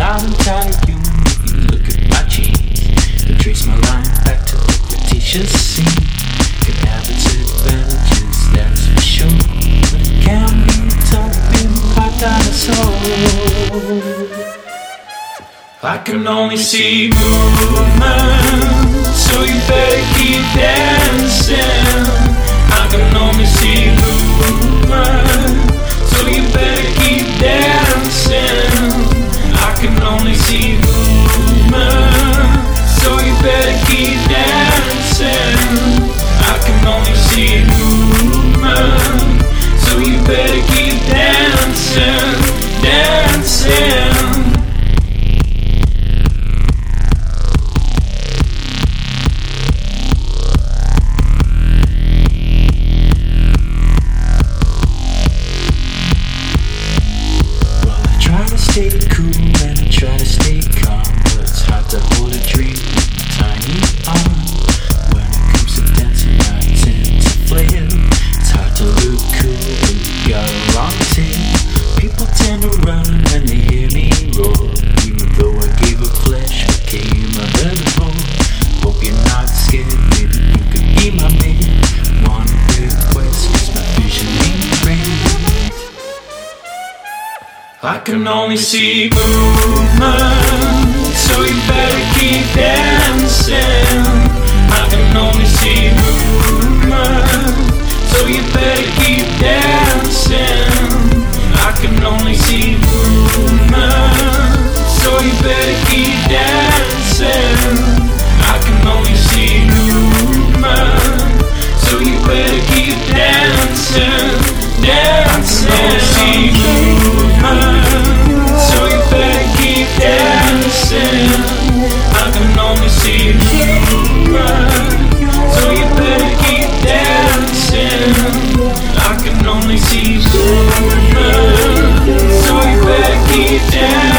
loud and proud of you. If you look at my genes, can trace my line back to the fictitious scene. Could have its advantages, that's for sure. But it can be tough being part dinosaur. I can only see movement, so you better keep dancing. Well, I try to stay cool and I try to stay calm. I can only see movement, so you better keep dancing. I can only see movement, so you better keep dancing. I can only see movement, so you better keep dancing. I can only see movement, so you better keep dancing. down.